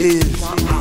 is.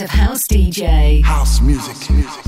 of house DJ. House music. House music.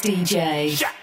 DJ.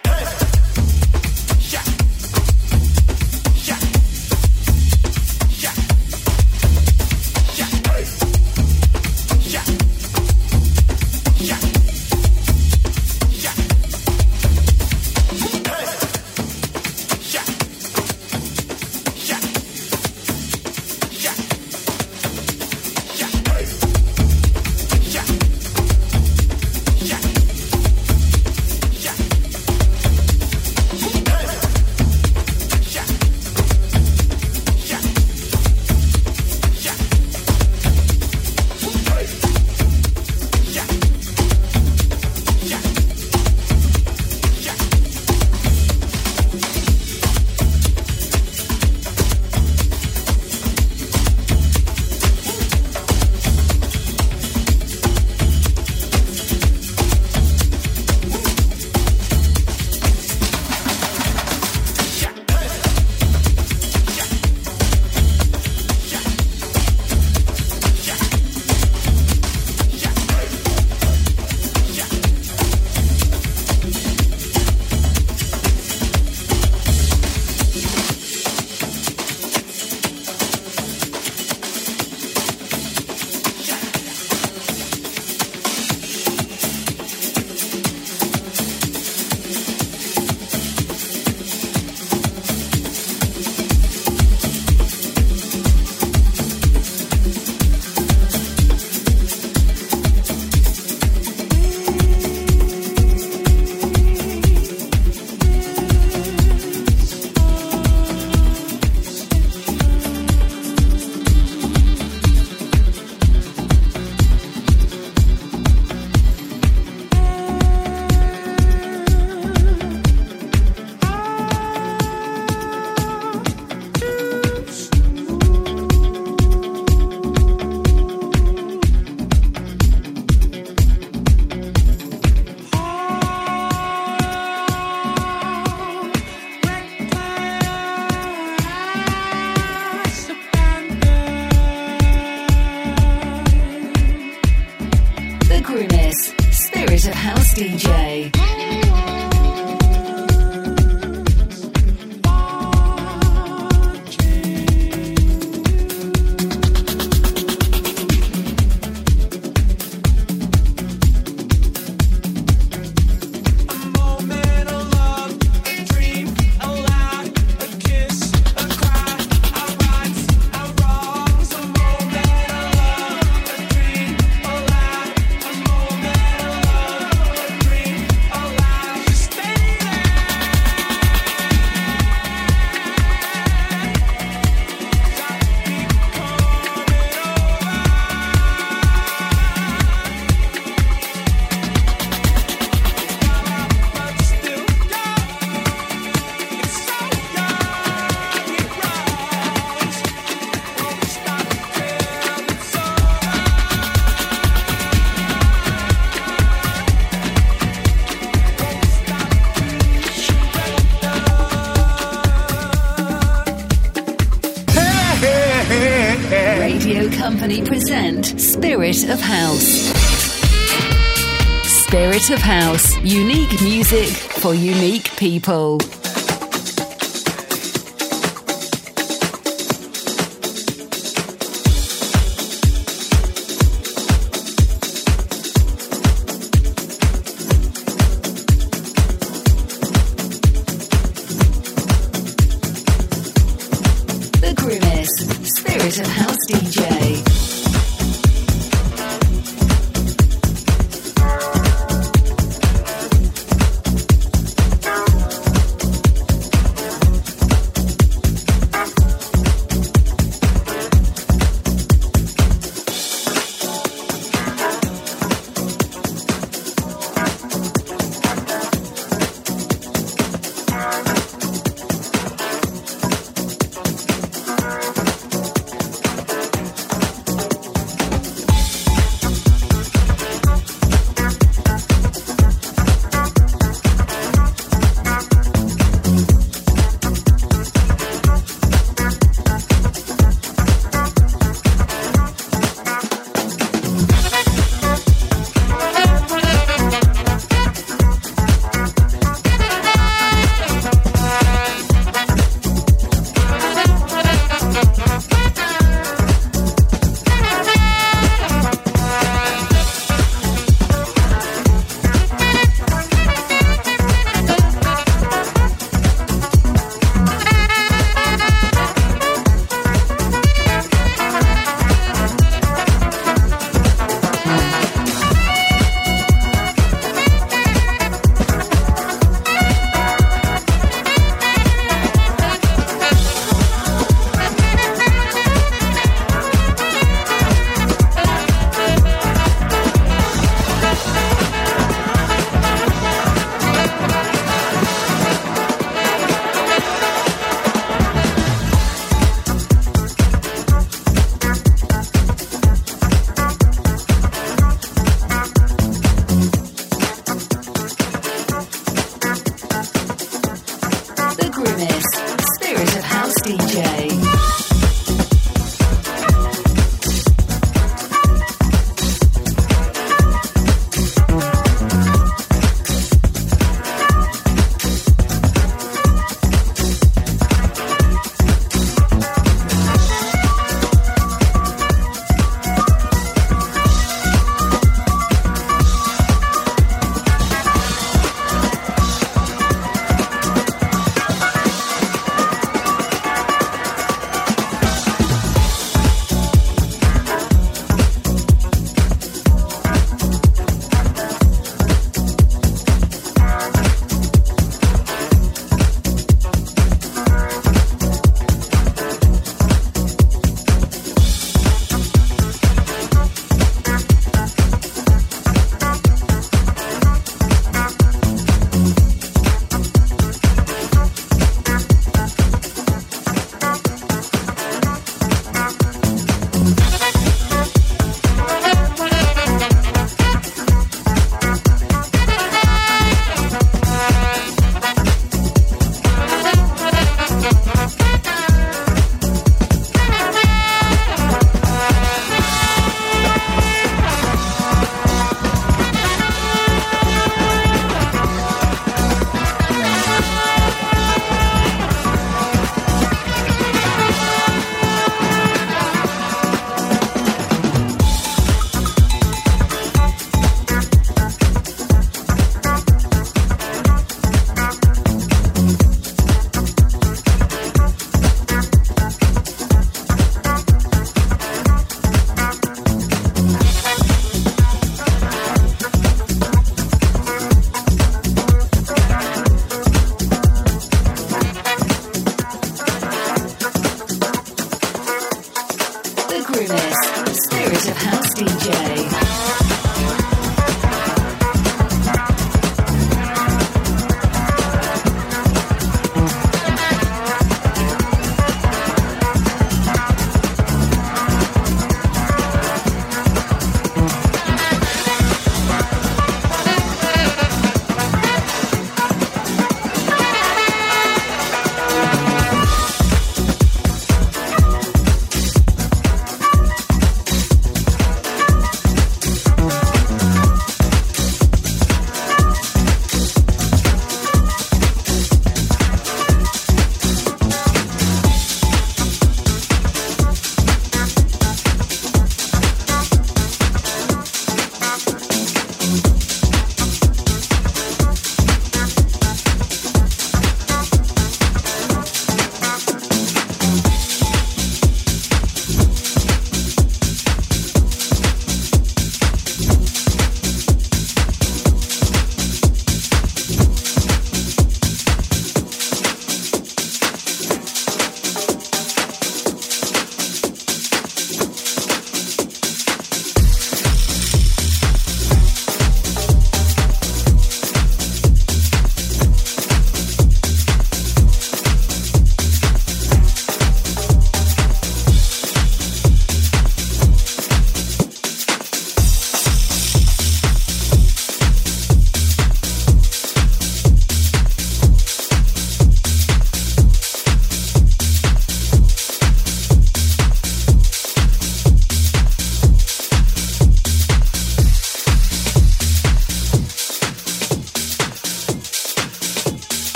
Music for unique people.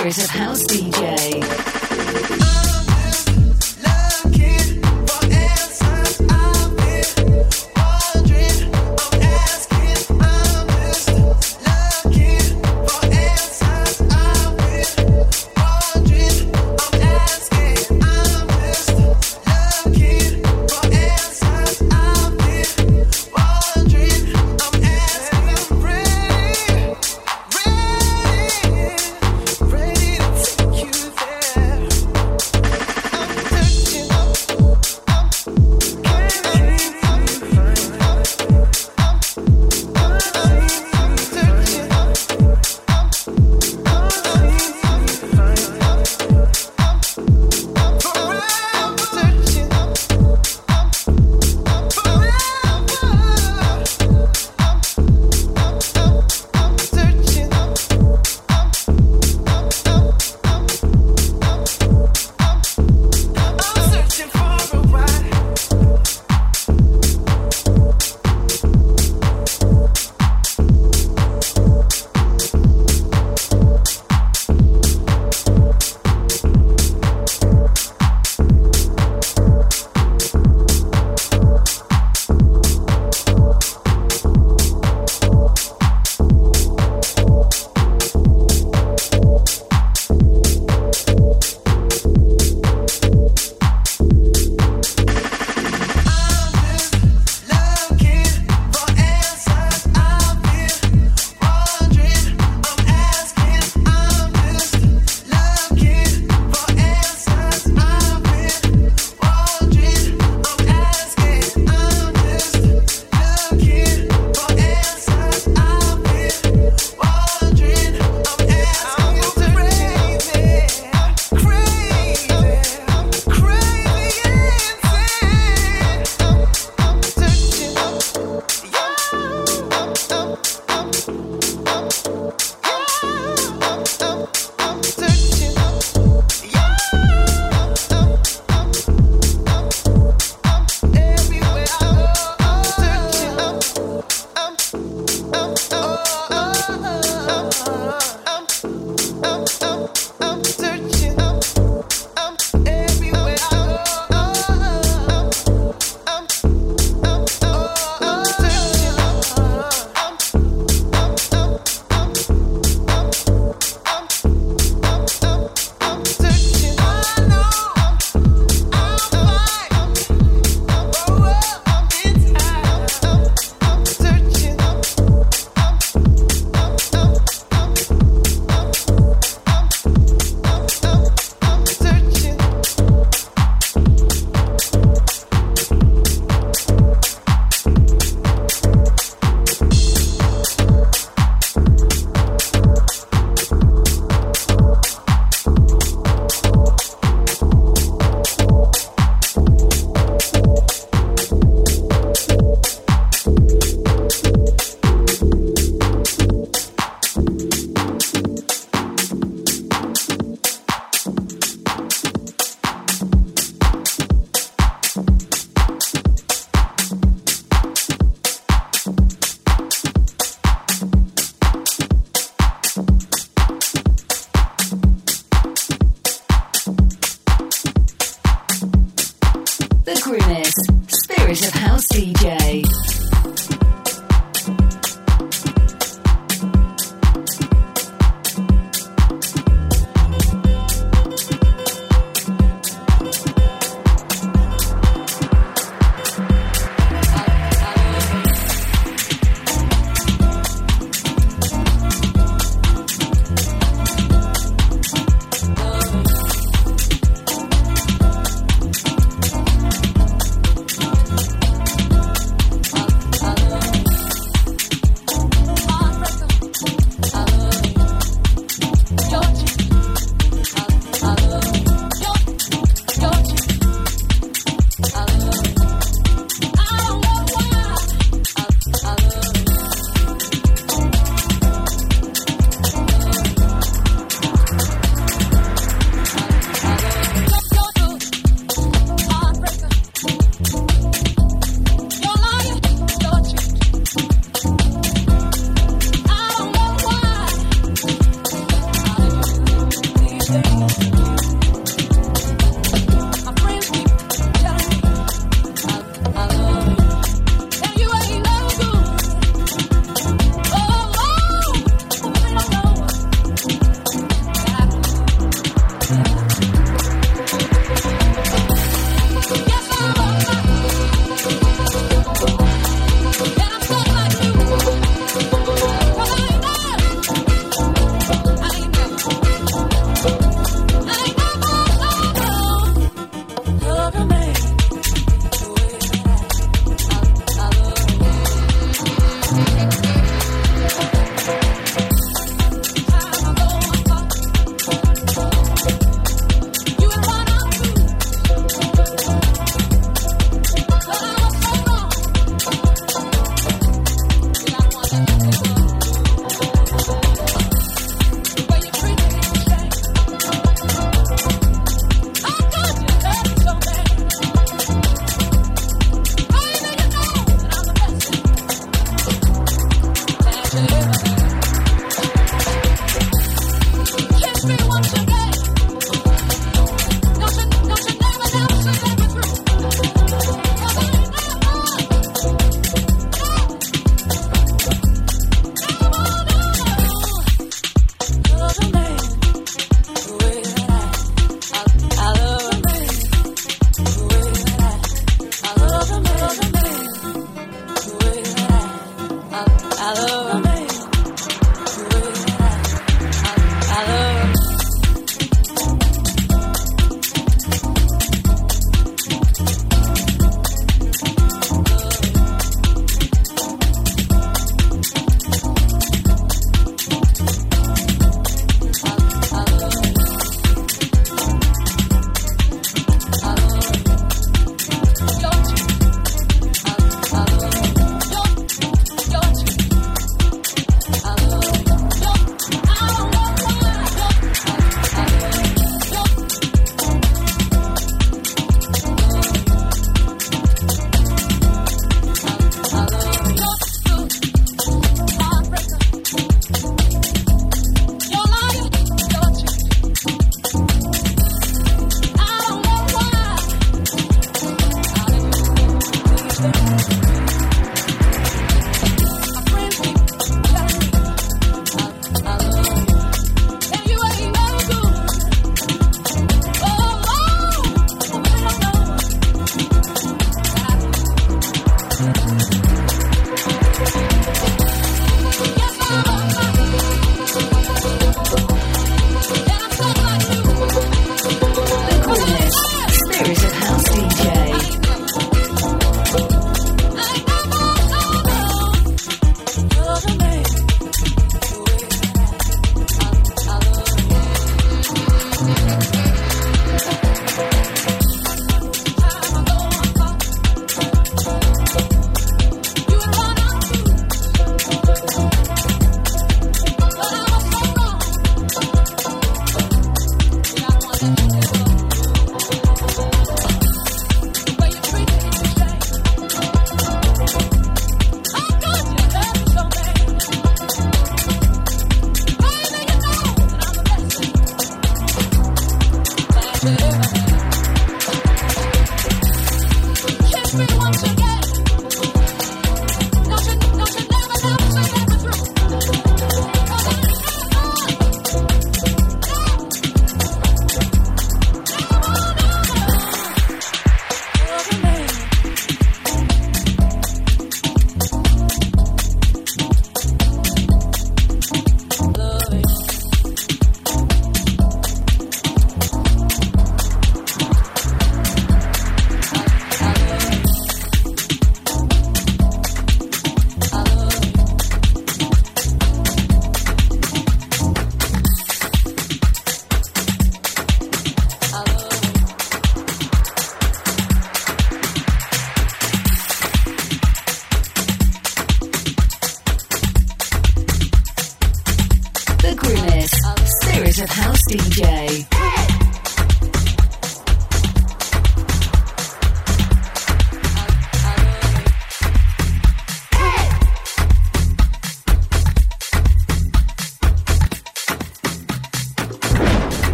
spirit of house DJ.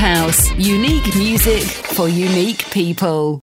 House, unique music for unique people.